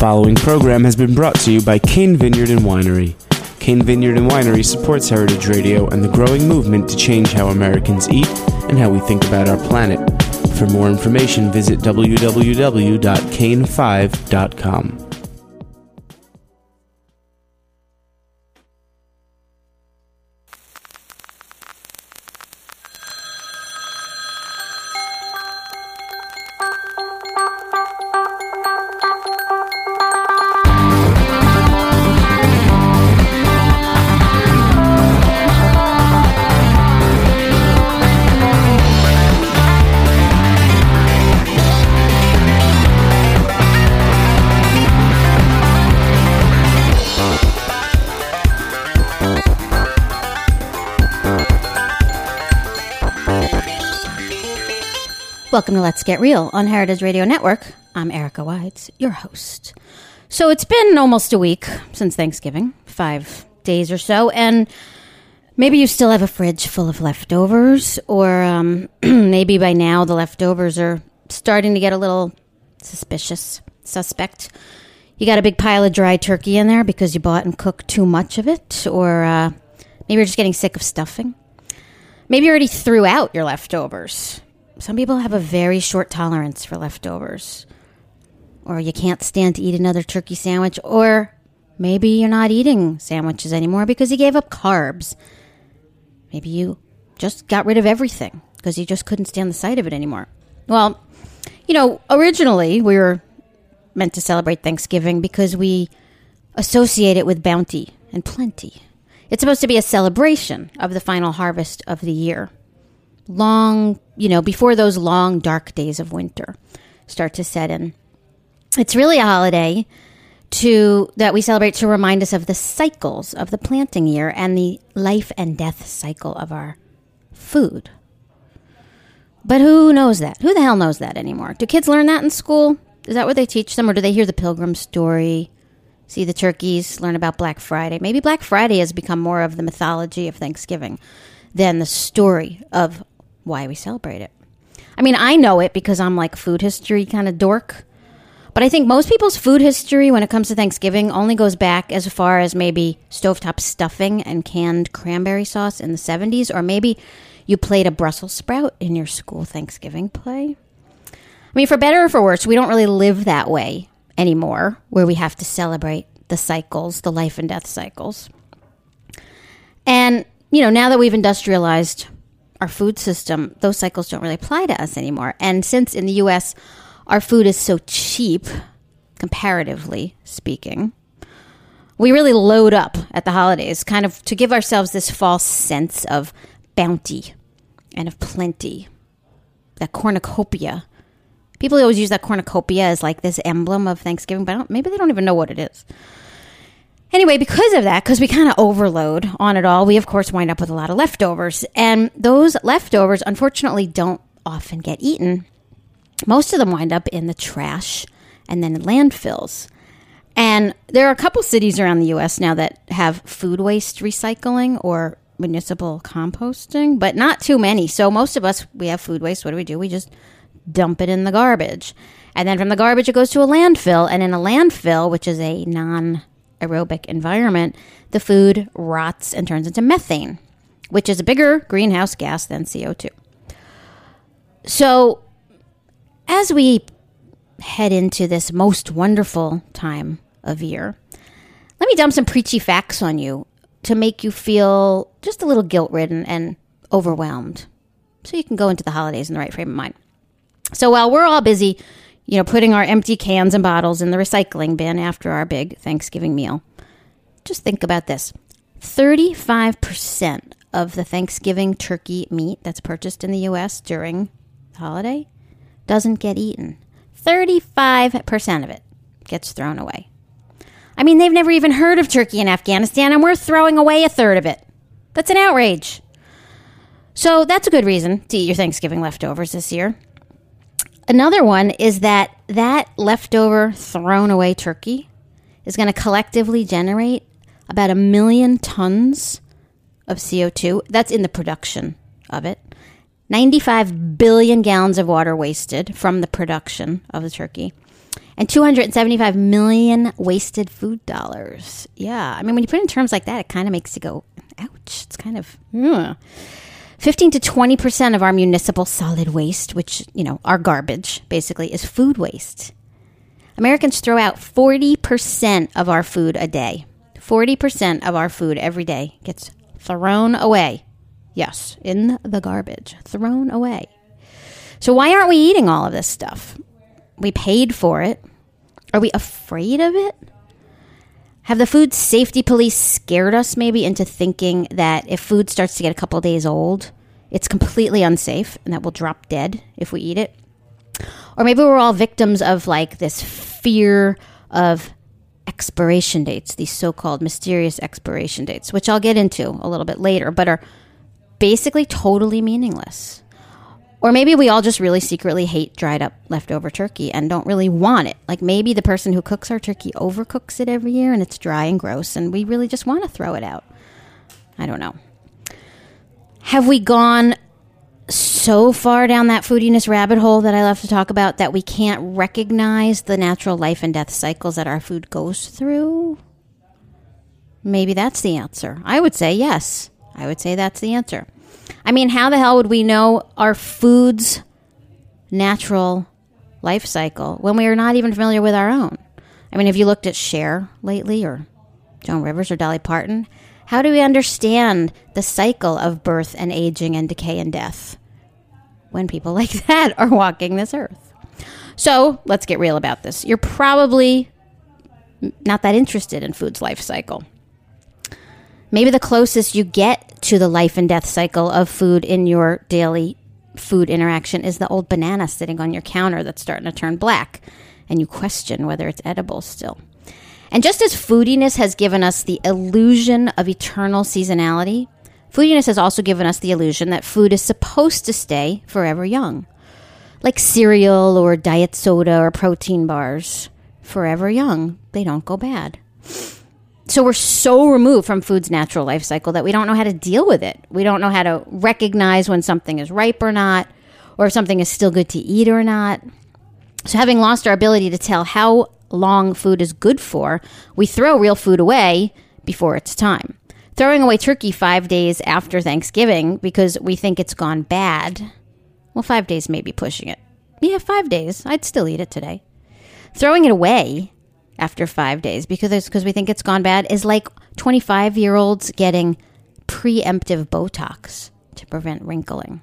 following program has been brought to you by Cain Vineyard and Winery. Cain Vineyard and Winery supports Heritage Radio and the growing movement to change how Americans eat and how we think about our planet. For more information, visit www.cain5.com. Welcome to Let's Get Real on Heritage Radio Network. I'm Erica Wides, your host. So it's been almost a week since Thanksgiving, five days or so, and maybe you still have a fridge full of leftovers, or um, maybe by now the leftovers are starting to get a little suspicious, suspect. You got a big pile of dry turkey in there because you bought and cooked too much of it, or uh, maybe you're just getting sick of stuffing. Maybe you already threw out your leftovers some people have a very short tolerance for leftovers. Or you can't stand to eat another turkey sandwich. Or maybe you're not eating sandwiches anymore because you gave up carbs. Maybe you just got rid of everything because you just couldn't stand the sight of it anymore. Well, you know, originally we were meant to celebrate Thanksgiving because we associate it with bounty and plenty. It's supposed to be a celebration of the final harvest of the year long, you know, before those long, dark days of winter start to set in. It's really a holiday to that we celebrate to remind us of the cycles of the planting year and the life and death cycle of our food. But who knows that? Who the hell knows that anymore? Do kids learn that in school? Is that what they teach them, or do they hear the Pilgrim story, see the turkeys, learn about Black Friday? Maybe Black Friday has become more of the mythology of Thanksgiving than the story of why we celebrate it. I mean, I know it because I'm like food history kind of dork. But I think most people's food history when it comes to Thanksgiving only goes back as far as maybe stovetop stuffing and canned cranberry sauce in the 70s, or maybe you played a Brussels sprout in your school Thanksgiving play. I mean, for better or for worse, we don't really live that way anymore, where we have to celebrate the cycles, the life and death cycles. And, you know, now that we've industrialized our food system, those cycles don't really apply to us anymore. And since in the US, our food is so cheap, comparatively speaking, we really load up at the holidays, kind of to give ourselves this false sense of bounty and of plenty. That cornucopia. People always use that cornucopia as like this emblem of Thanksgiving, but maybe they don't even know what it is. Anyway, because of that, because we kind of overload on it all, we of course wind up with a lot of leftovers. And those leftovers, unfortunately, don't often get eaten. Most of them wind up in the trash and then in landfills. And there are a couple cities around the US now that have food waste recycling or municipal composting, but not too many. So most of us, we have food waste. What do we do? We just dump it in the garbage. And then from the garbage, it goes to a landfill. And in a landfill, which is a non aerobic environment, the food rots and turns into methane, which is a bigger greenhouse gas than CO2. So as we head into this most wonderful time of year, let me dump some preachy facts on you to make you feel just a little guilt ridden and overwhelmed so you can go into the holidays in the right frame of mind. So while we're all busy, you know, putting our empty cans and bottles in the recycling bin after our big Thanksgiving meal, just think about this 35% of the Thanksgiving turkey meat that's purchased in the US during the holiday doesn't get eaten. 35% of it gets thrown away. I mean, they've never even heard of turkey in Afghanistan, and we're throwing away a third of it. That's an outrage. So that's a good reason to eat your Thanksgiving leftovers this year. Another one is that that leftover thrown away turkey is going to collectively generate about a million tons of CO2. That's in the production of it. 95 billion gallons of water wasted from the production of the turkey. And 275 million wasted food dollars. Yeah. I mean, when you put it in terms like that, it kind of makes you go, ouch. It's kind of, ugh. 15 to 20% of our municipal solid waste, which, you know, our garbage basically, is food waste. Americans throw out 40% of our food a day. 40% of our food every day gets thrown away. Yes, in the garbage, thrown away. So, why aren't we eating all of this stuff? We paid for it. Are we afraid of it? Have the food safety police scared us maybe into thinking that if food starts to get a couple days old, it's completely unsafe and that we'll drop dead if we eat it? Or maybe we're all victims of like this fear of expiration dates, these so called mysterious expiration dates, which I'll get into a little bit later, but are basically totally meaningless. Or maybe we all just really secretly hate dried up leftover turkey and don't really want it. Like maybe the person who cooks our turkey overcooks it every year and it's dry and gross and we really just want to throw it out. I don't know. Have we gone so far down that foodiness rabbit hole that I love to talk about that we can't recognize the natural life and death cycles that our food goes through? Maybe that's the answer. I would say yes. I would say that's the answer. I mean, how the hell would we know our food's natural life cycle when we are not even familiar with our own? I mean, have you looked at Cher lately or Joan Rivers or Dolly Parton? How do we understand the cycle of birth and aging and decay and death when people like that are walking this earth? So let's get real about this. You're probably not that interested in food's life cycle. Maybe the closest you get to the life and death cycle of food in your daily food interaction is the old banana sitting on your counter that's starting to turn black, and you question whether it's edible still. And just as foodiness has given us the illusion of eternal seasonality, foodiness has also given us the illusion that food is supposed to stay forever young. Like cereal or diet soda or protein bars, forever young, they don't go bad so we're so removed from food's natural life cycle that we don't know how to deal with it. We don't know how to recognize when something is ripe or not, or if something is still good to eat or not. So, having lost our ability to tell how long food is good for, we throw real food away before it's time. Throwing away turkey five days after Thanksgiving because we think it's gone bad, well, five days may be pushing it. Yeah, five days. I'd still eat it today. Throwing it away after five days because because we think it's gone bad is like 25 year olds getting preemptive Botox to prevent wrinkling.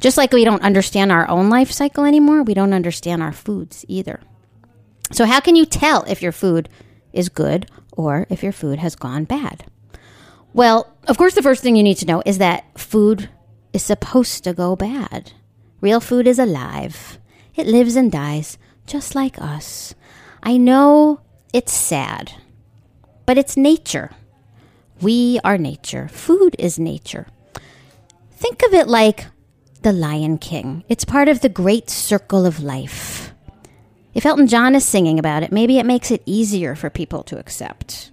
Just like we don't understand our own life cycle anymore, we don't understand our foods either. So, how can you tell if your food is good or if your food has gone bad? Well, of course, the first thing you need to know is that food is supposed to go bad. Real food is alive, it lives and dies just like us. I know it's sad, but it's nature. We are nature. Food is nature. Think of it like the Lion King. It's part of the great circle of life. If Elton John is singing about it, maybe it makes it easier for people to accept.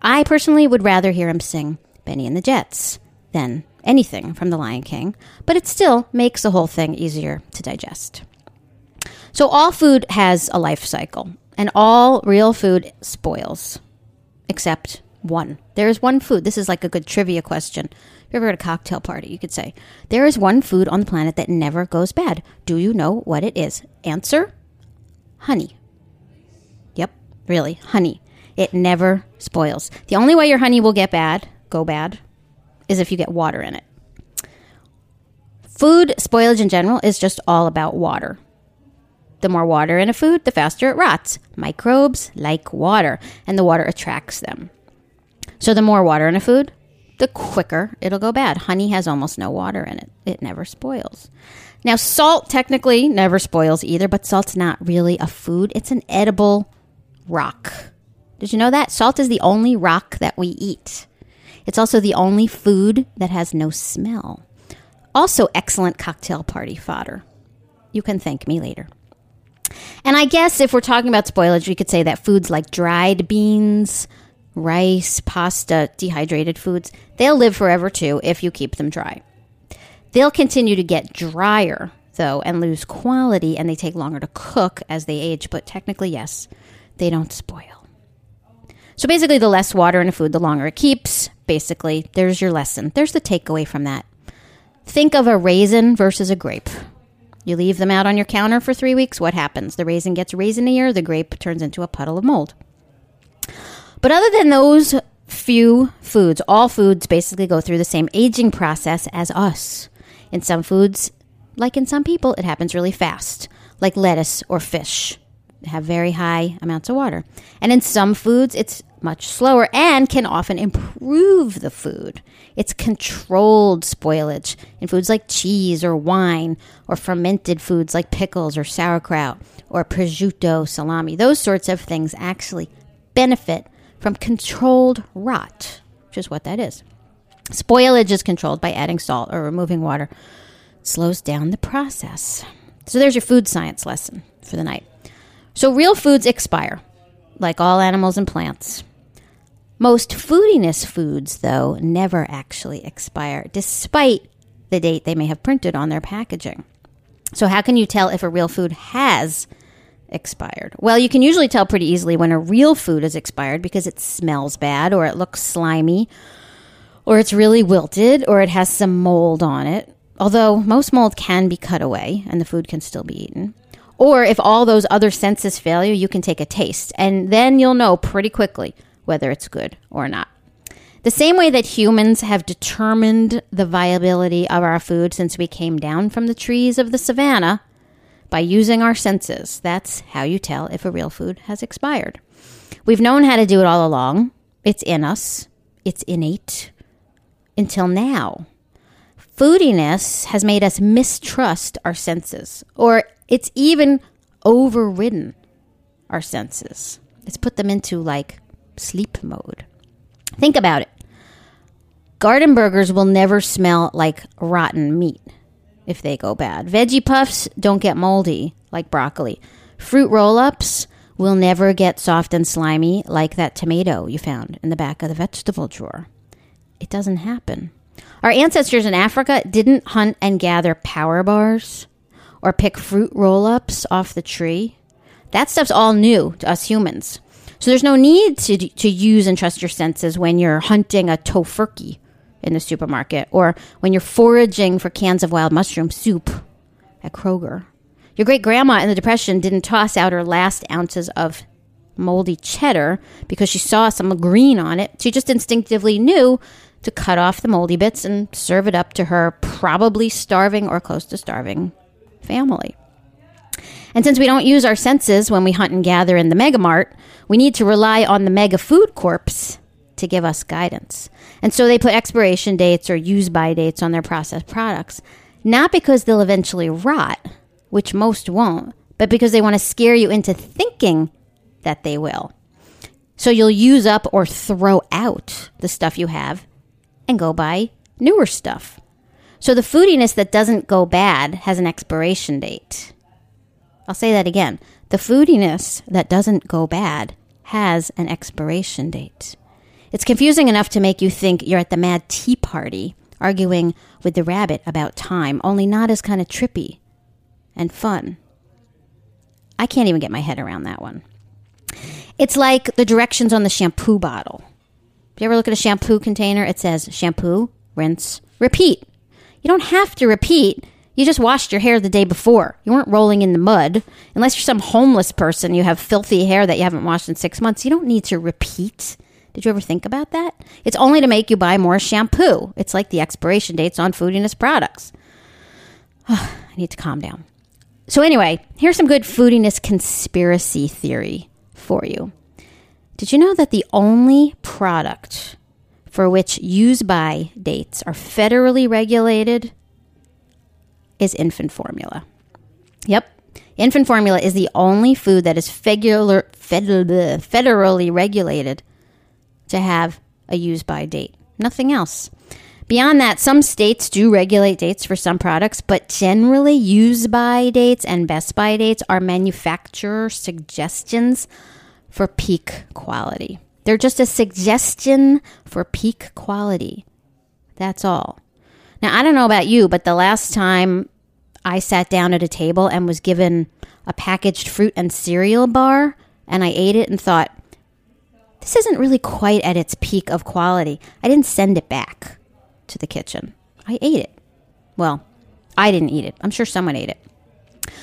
I personally would rather hear him sing Bennie and the Jets than anything from The Lion King, but it still makes the whole thing easier to digest. So, all food has a life cycle, and all real food spoils, except one. There is one food. This is like a good trivia question. If you're ever at a cocktail party, you could say, There is one food on the planet that never goes bad. Do you know what it is? Answer honey. Yep, really, honey. It never spoils. The only way your honey will get bad, go bad, is if you get water in it. Food spoilage in general is just all about water. The more water in a food, the faster it rots. Microbes like water, and the water attracts them. So, the more water in a food, the quicker it'll go bad. Honey has almost no water in it, it never spoils. Now, salt technically never spoils either, but salt's not really a food, it's an edible rock. Did you know that? Salt is the only rock that we eat. It's also the only food that has no smell. Also, excellent cocktail party fodder. You can thank me later. And I guess if we're talking about spoilage, we could say that foods like dried beans, rice, pasta, dehydrated foods, they'll live forever too if you keep them dry. They'll continue to get drier, though, and lose quality, and they take longer to cook as they age, but technically, yes, they don't spoil. So basically, the less water in a food, the longer it keeps. Basically, there's your lesson. There's the takeaway from that. Think of a raisin versus a grape. You leave them out on your counter for three weeks, what happens? The raisin gets raisinier, the grape turns into a puddle of mold. But other than those few foods, all foods basically go through the same aging process as us. In some foods, like in some people, it happens really fast, like lettuce or fish. Have very high amounts of water. And in some foods, it's much slower and can often improve the food. It's controlled spoilage in foods like cheese or wine, or fermented foods like pickles or sauerkraut, or prosciutto, salami. Those sorts of things actually benefit from controlled rot, which is what that is. Spoilage is controlled by adding salt or removing water. It slows down the process. So there's your food science lesson for the night. So real foods expire, like all animals and plants. Most foodiness foods, though, never actually expire, despite the date they may have printed on their packaging. So, how can you tell if a real food has expired? Well, you can usually tell pretty easily when a real food is expired because it smells bad, or it looks slimy, or it's really wilted, or it has some mold on it. Although most mold can be cut away and the food can still be eaten. Or if all those other senses fail you, you can take a taste, and then you'll know pretty quickly whether it's good or not. The same way that humans have determined the viability of our food since we came down from the trees of the savannah by using our senses, that's how you tell if a real food has expired. We've known how to do it all along. It's in us, it's innate. Until now. Foodiness has made us mistrust our senses, or it's even overridden our senses. It's put them into like sleep mode. Think about it. Garden burgers will never smell like rotten meat if they go bad. Veggie puffs don't get moldy like broccoli. Fruit roll ups will never get soft and slimy like that tomato you found in the back of the vegetable drawer. It doesn't happen. Our ancestors in Africa didn't hunt and gather power bars or pick fruit roll ups off the tree. That stuff's all new to us humans. So there's no need to, to use and trust your senses when you're hunting a tofurkey in the supermarket or when you're foraging for cans of wild mushroom soup at Kroger. Your great grandma in the Depression didn't toss out her last ounces of moldy cheddar because she saw some green on it. She just instinctively knew to cut off the moldy bits and serve it up to her probably starving or close to starving family. And since we don't use our senses when we hunt and gather in the megamart, we need to rely on the mega food corps to give us guidance. And so they put expiration dates or use by dates on their processed products, not because they'll eventually rot, which most won't, but because they want to scare you into thinking that they will. So you'll use up or throw out the stuff you have and go buy newer stuff. So the foodiness that doesn't go bad has an expiration date. I'll say that again. The foodiness that doesn't go bad has an expiration date. It's confusing enough to make you think you're at the mad tea party arguing with the rabbit about time, only not as kind of trippy and fun. I can't even get my head around that one. It's like the directions on the shampoo bottle. If you ever look at a shampoo container, it says shampoo, rinse, repeat. You don't have to repeat. You just washed your hair the day before. You weren't rolling in the mud. Unless you're some homeless person, you have filthy hair that you haven't washed in six months. You don't need to repeat. Did you ever think about that? It's only to make you buy more shampoo. It's like the expiration dates on foodiness products. I need to calm down. So, anyway, here's some good foodiness conspiracy theory for you. Did you know that the only product for which use by dates are federally regulated is infant formula? Yep. Infant formula is the only food that is federally regulated to have a use by date. Nothing else. Beyond that, some states do regulate dates for some products, but generally, use by dates and best by dates are manufacturer suggestions for peak quality. They're just a suggestion for peak quality. That's all. Now, I don't know about you, but the last time I sat down at a table and was given a packaged fruit and cereal bar, and I ate it and thought, this isn't really quite at its peak of quality. I didn't send it back to the kitchen. I ate it. Well, I didn't eat it. I'm sure someone ate it.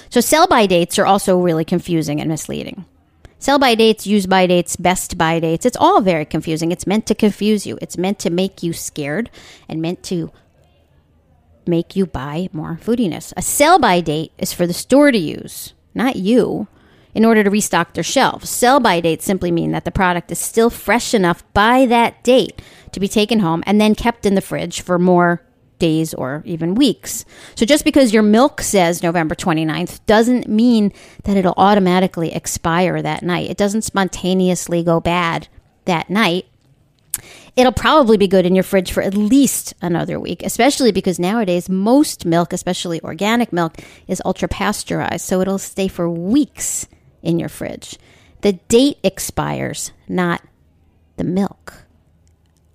So, sell by dates are also really confusing and misleading. Sell by dates, use by dates, best by dates, it's all very confusing. It's meant to confuse you, it's meant to make you scared and meant to make you buy more foodiness. A sell by date is for the store to use, not you, in order to restock their shelves. Sell by dates simply mean that the product is still fresh enough by that date to be taken home and then kept in the fridge for more days or even weeks. So just because your milk says November 29th doesn't mean that it'll automatically expire that night. It doesn't spontaneously go bad that night. It'll probably be good in your fridge for at least another week, especially because nowadays most milk, especially organic milk, is ultra pasteurized. So it'll stay for weeks in your fridge. The date expires, not the milk.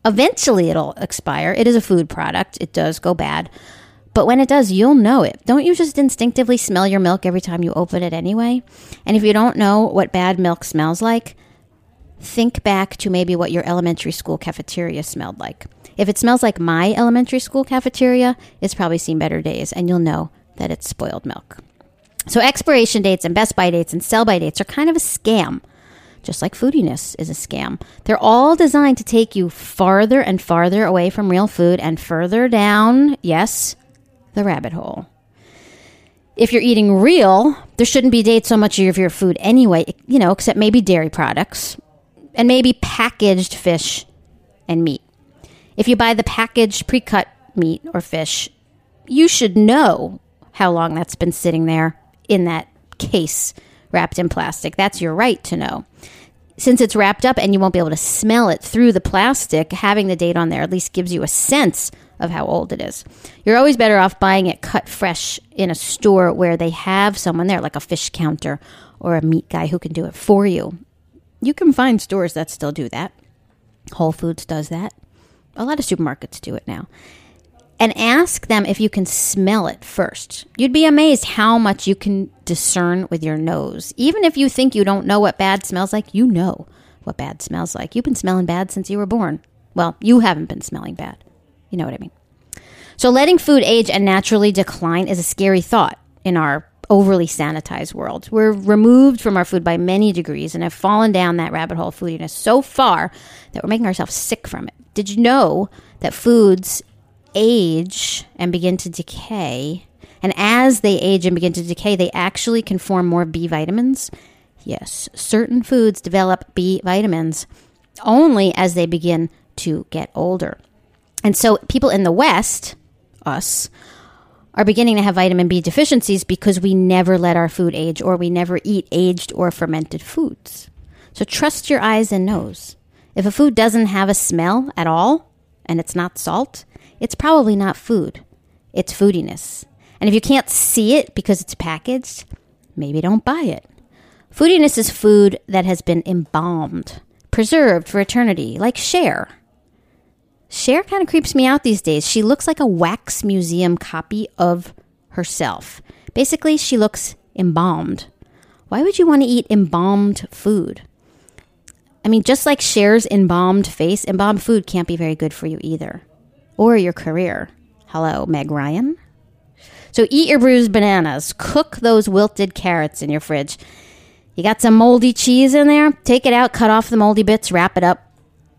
Eventually it'll expire. It is a food product, it does go bad. But when it does, you'll know it. Don't you just instinctively smell your milk every time you open it anyway? And if you don't know what bad milk smells like, think back to maybe what your elementary school cafeteria smelled like. If it smells like my elementary school cafeteria, it's probably seen better days, and you'll know that it's spoiled milk. So, expiration dates and best by dates and sell by dates are kind of a scam, just like foodiness is a scam. They're all designed to take you farther and farther away from real food and further down, yes, the rabbit hole. If you're eating real, there shouldn't be dates so much of your food anyway, you know, except maybe dairy products and maybe packaged fish and meat. If you buy the packaged pre cut meat or fish, you should know how long that's been sitting there in that case wrapped in plastic. That's your right to know. Since it's wrapped up and you won't be able to smell it through the plastic, having the date on there at least gives you a sense of how old it is. You're always better off buying it cut fresh in a store where they have someone there, like a fish counter or a meat guy who can do it for you. You can find stores that still do that. Whole Foods does that. A lot of supermarkets do it now. And ask them if you can smell it first. You'd be amazed how much you can discern with your nose. Even if you think you don't know what bad smells like, you know what bad smells like. You've been smelling bad since you were born. Well, you haven't been smelling bad. You know what I mean. So, letting food age and naturally decline is a scary thought in our overly sanitized world. We're removed from our food by many degrees and have fallen down that rabbit hole of foodiness so far that we're making ourselves sick from it. Did you know that foods age and begin to decay? And as they age and begin to decay, they actually can form more B vitamins. Yes, certain foods develop B vitamins only as they begin to get older. And so people in the West, us, are beginning to have vitamin B deficiencies because we never let our food age or we never eat aged or fermented foods. So trust your eyes and nose. If a food doesn't have a smell at all and it's not salt, it's probably not food. It's foodiness. And if you can't see it because it's packaged, maybe don't buy it. Foodiness is food that has been embalmed, preserved for eternity, like Cher. Cher kind of creeps me out these days. She looks like a wax museum copy of herself. Basically, she looks embalmed. Why would you want to eat embalmed food? I mean, just like Cher's embalmed face, embalmed food can't be very good for you either. Or your career. Hello, Meg Ryan. So eat your bruised bananas. Cook those wilted carrots in your fridge. You got some moldy cheese in there? Take it out, cut off the moldy bits, wrap it up.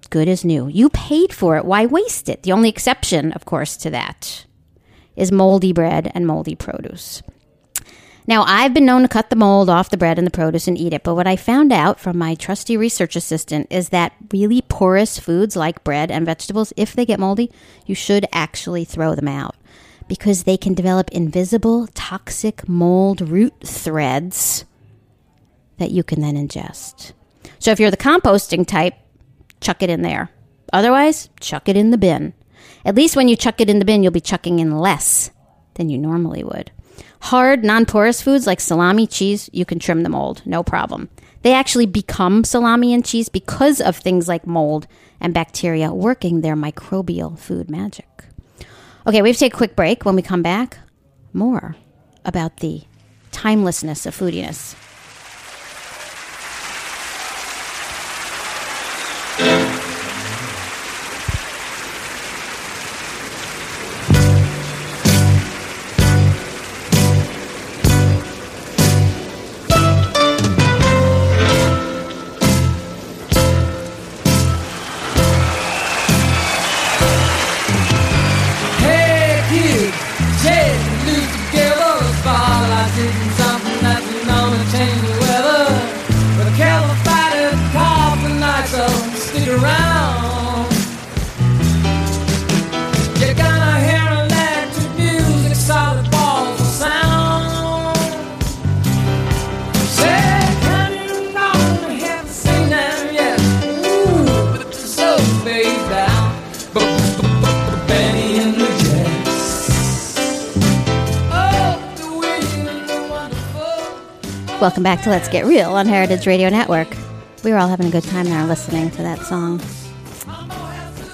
Good as new. You paid for it. Why waste it? The only exception, of course, to that is moldy bread and moldy produce. Now, I've been known to cut the mold off the bread and the produce and eat it, but what I found out from my trusty research assistant is that really porous foods like bread and vegetables, if they get moldy, you should actually throw them out because they can develop invisible toxic mold root threads that you can then ingest. So if you're the composting type, chuck it in there. Otherwise, chuck it in the bin. At least when you chuck it in the bin, you'll be chucking in less than you normally would. Hard, non porous foods like salami, cheese, you can trim the mold, no problem. They actually become salami and cheese because of things like mold and bacteria working their microbial food magic. Okay, we have to take a quick break. When we come back, more about the timelessness of foodiness. Welcome back to Let's Get Real on Heritage Radio Network. We were all having a good time there listening to that song.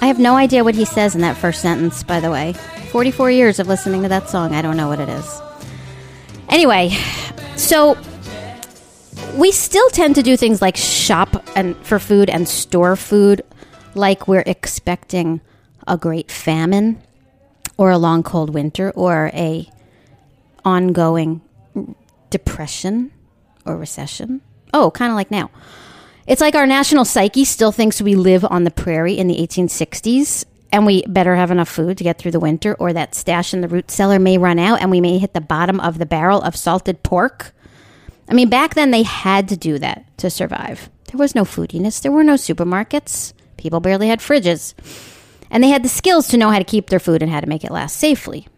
I have no idea what he says in that first sentence, by the way. 44 years of listening to that song, I don't know what it is. Anyway, so we still tend to do things like shop and for food and store food like we're expecting a great famine or a long cold winter or a ongoing depression or recession. Oh, kind of like now. It's like our national psyche still thinks we live on the prairie in the 1860s and we better have enough food to get through the winter or that stash in the root cellar may run out and we may hit the bottom of the barrel of salted pork. I mean, back then they had to do that to survive. There was no foodiness, there were no supermarkets, people barely had fridges. And they had the skills to know how to keep their food and how to make it last safely.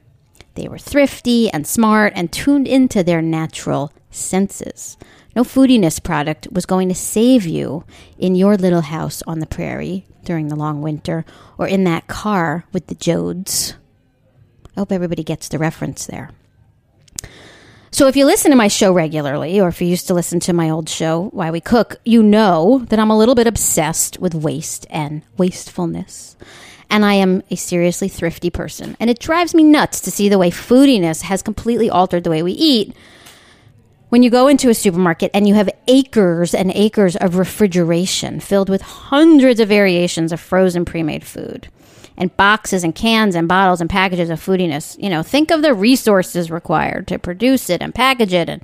They were thrifty and smart and tuned into their natural senses. No foodiness product was going to save you in your little house on the prairie during the long winter or in that car with the Joads. I hope everybody gets the reference there. So, if you listen to my show regularly, or if you used to listen to my old show, Why We Cook, you know that I'm a little bit obsessed with waste and wastefulness. And I am a seriously thrifty person. And it drives me nuts to see the way foodiness has completely altered the way we eat. When you go into a supermarket and you have acres and acres of refrigeration filled with hundreds of variations of frozen pre made food and boxes and cans and bottles and packages of foodiness. You know, think of the resources required to produce it and package it and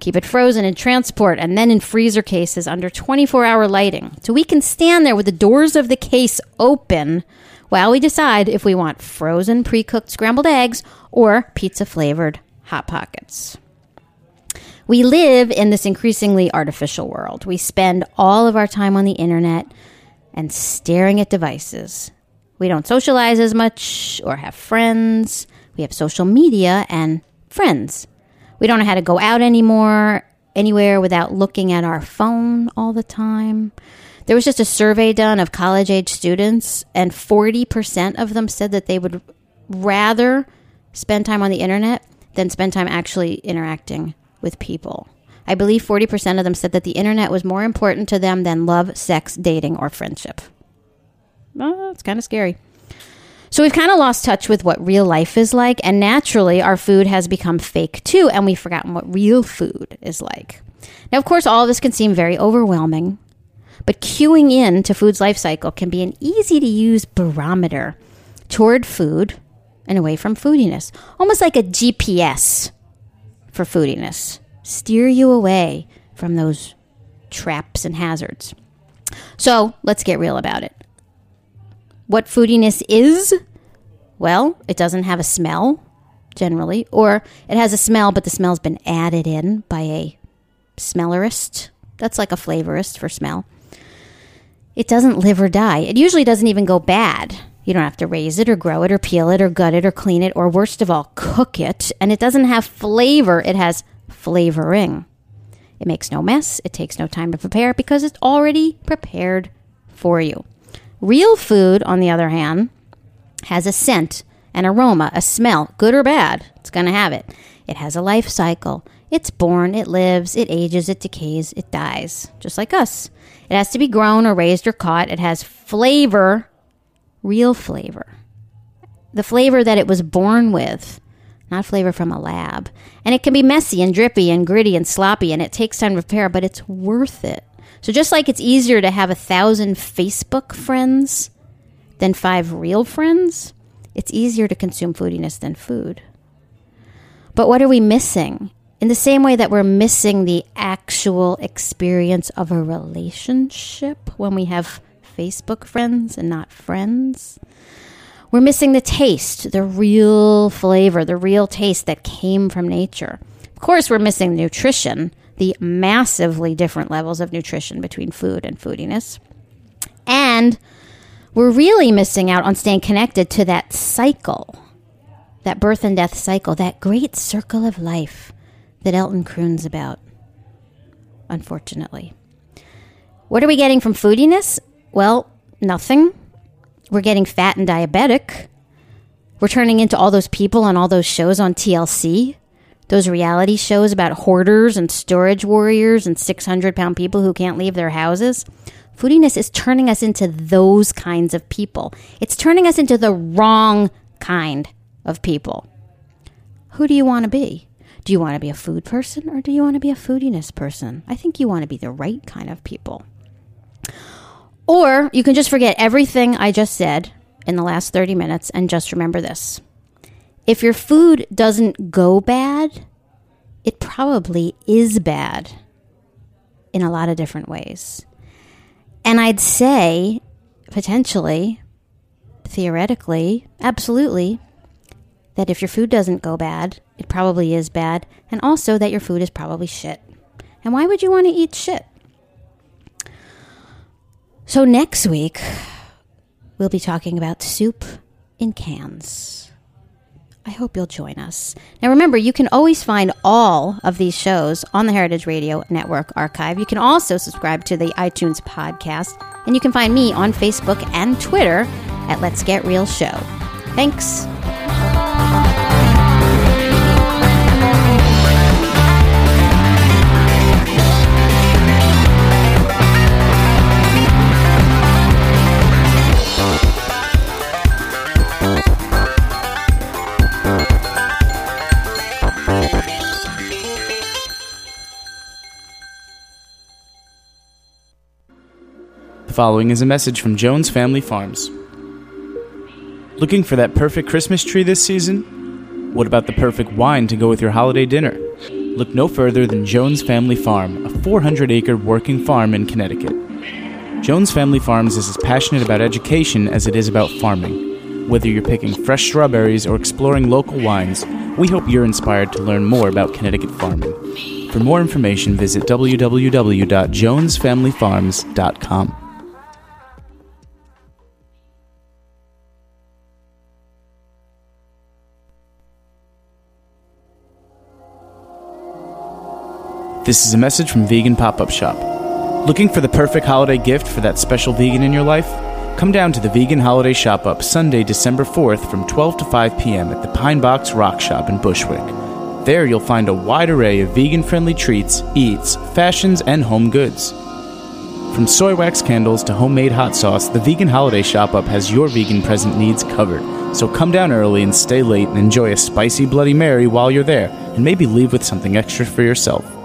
keep it frozen and transport and then in freezer cases under 24 hour lighting. So we can stand there with the doors of the case open while we decide if we want frozen pre cooked scrambled eggs or pizza flavored Hot Pockets. We live in this increasingly artificial world. We spend all of our time on the internet and staring at devices. We don't socialize as much or have friends. We have social media and friends. We don't know how to go out anymore, anywhere without looking at our phone all the time. There was just a survey done of college age students, and 40% of them said that they would rather spend time on the internet than spend time actually interacting with people. I believe 40% of them said that the internet was more important to them than love, sex, dating, or friendship. Oh, it's kind of scary. So we've kind of lost touch with what real life is like, and naturally, our food has become fake too, and we've forgotten what real food is like. Now, of course, all of this can seem very overwhelming, but queuing in to food's life cycle can be an easy to use barometer toward food and away from foodiness, almost like a GPS for foodiness. Steer you away from those traps and hazards. So let's get real about it. What foodiness is? Well, it doesn't have a smell, generally, or it has a smell, but the smell's been added in by a smellerist. That's like a flavorist for smell. It doesn't live or die. It usually doesn't even go bad. You don't have to raise it or grow it or peel it or gut it or clean it or, worst of all, cook it. And it doesn't have flavor, it has flavoring. It makes no mess. It takes no time to prepare because it's already prepared for you. Real food, on the other hand, has a scent, an aroma, a smell, good or bad. It's going to have it. It has a life cycle. It's born, it lives, it ages, it decays, it dies, just like us. It has to be grown or raised or caught. It has flavor, real flavor. The flavor that it was born with not flavor from a lab. And it can be messy and drippy and gritty and sloppy, and it takes time to prepare, but it's worth it. So, just like it's easier to have a thousand Facebook friends than five real friends, it's easier to consume foodiness than food. But what are we missing? In the same way that we're missing the actual experience of a relationship when we have Facebook friends and not friends, we're missing the taste, the real flavor, the real taste that came from nature. Of course, we're missing nutrition, the massively different levels of nutrition between food and foodiness. And we're really missing out on staying connected to that cycle, that birth and death cycle, that great circle of life that Elton croons about, unfortunately. What are we getting from foodiness? Well, nothing. We're getting fat and diabetic. We're turning into all those people on all those shows on TLC, those reality shows about hoarders and storage warriors and 600 pound people who can't leave their houses. Foodiness is turning us into those kinds of people. It's turning us into the wrong kind of people. Who do you want to be? Do you want to be a food person or do you want to be a foodiness person? I think you want to be the right kind of people. Or you can just forget everything I just said in the last 30 minutes and just remember this. If your food doesn't go bad, it probably is bad in a lot of different ways. And I'd say, potentially, theoretically, absolutely, that if your food doesn't go bad, it probably is bad, and also that your food is probably shit. And why would you want to eat shit? So, next week, we'll be talking about soup in cans. I hope you'll join us. Now, remember, you can always find all of these shows on the Heritage Radio Network archive. You can also subscribe to the iTunes podcast, and you can find me on Facebook and Twitter at Let's Get Real Show. Thanks. Following is a message from Jones Family Farms. Looking for that perfect Christmas tree this season? What about the perfect wine to go with your holiday dinner? Look no further than Jones Family Farm, a 400 acre working farm in Connecticut. Jones Family Farms is as passionate about education as it is about farming. Whether you're picking fresh strawberries or exploring local wines, we hope you're inspired to learn more about Connecticut farming. For more information, visit www.jonesfamilyfarms.com. This is a message from Vegan Pop Up Shop. Looking for the perfect holiday gift for that special vegan in your life? Come down to the Vegan Holiday Shop Up Sunday, December 4th from 12 to 5 p.m. at the Pine Box Rock Shop in Bushwick. There you'll find a wide array of vegan friendly treats, eats, fashions, and home goods. From soy wax candles to homemade hot sauce, the Vegan Holiday Shop Up has your vegan present needs covered. So come down early and stay late and enjoy a spicy Bloody Mary while you're there, and maybe leave with something extra for yourself.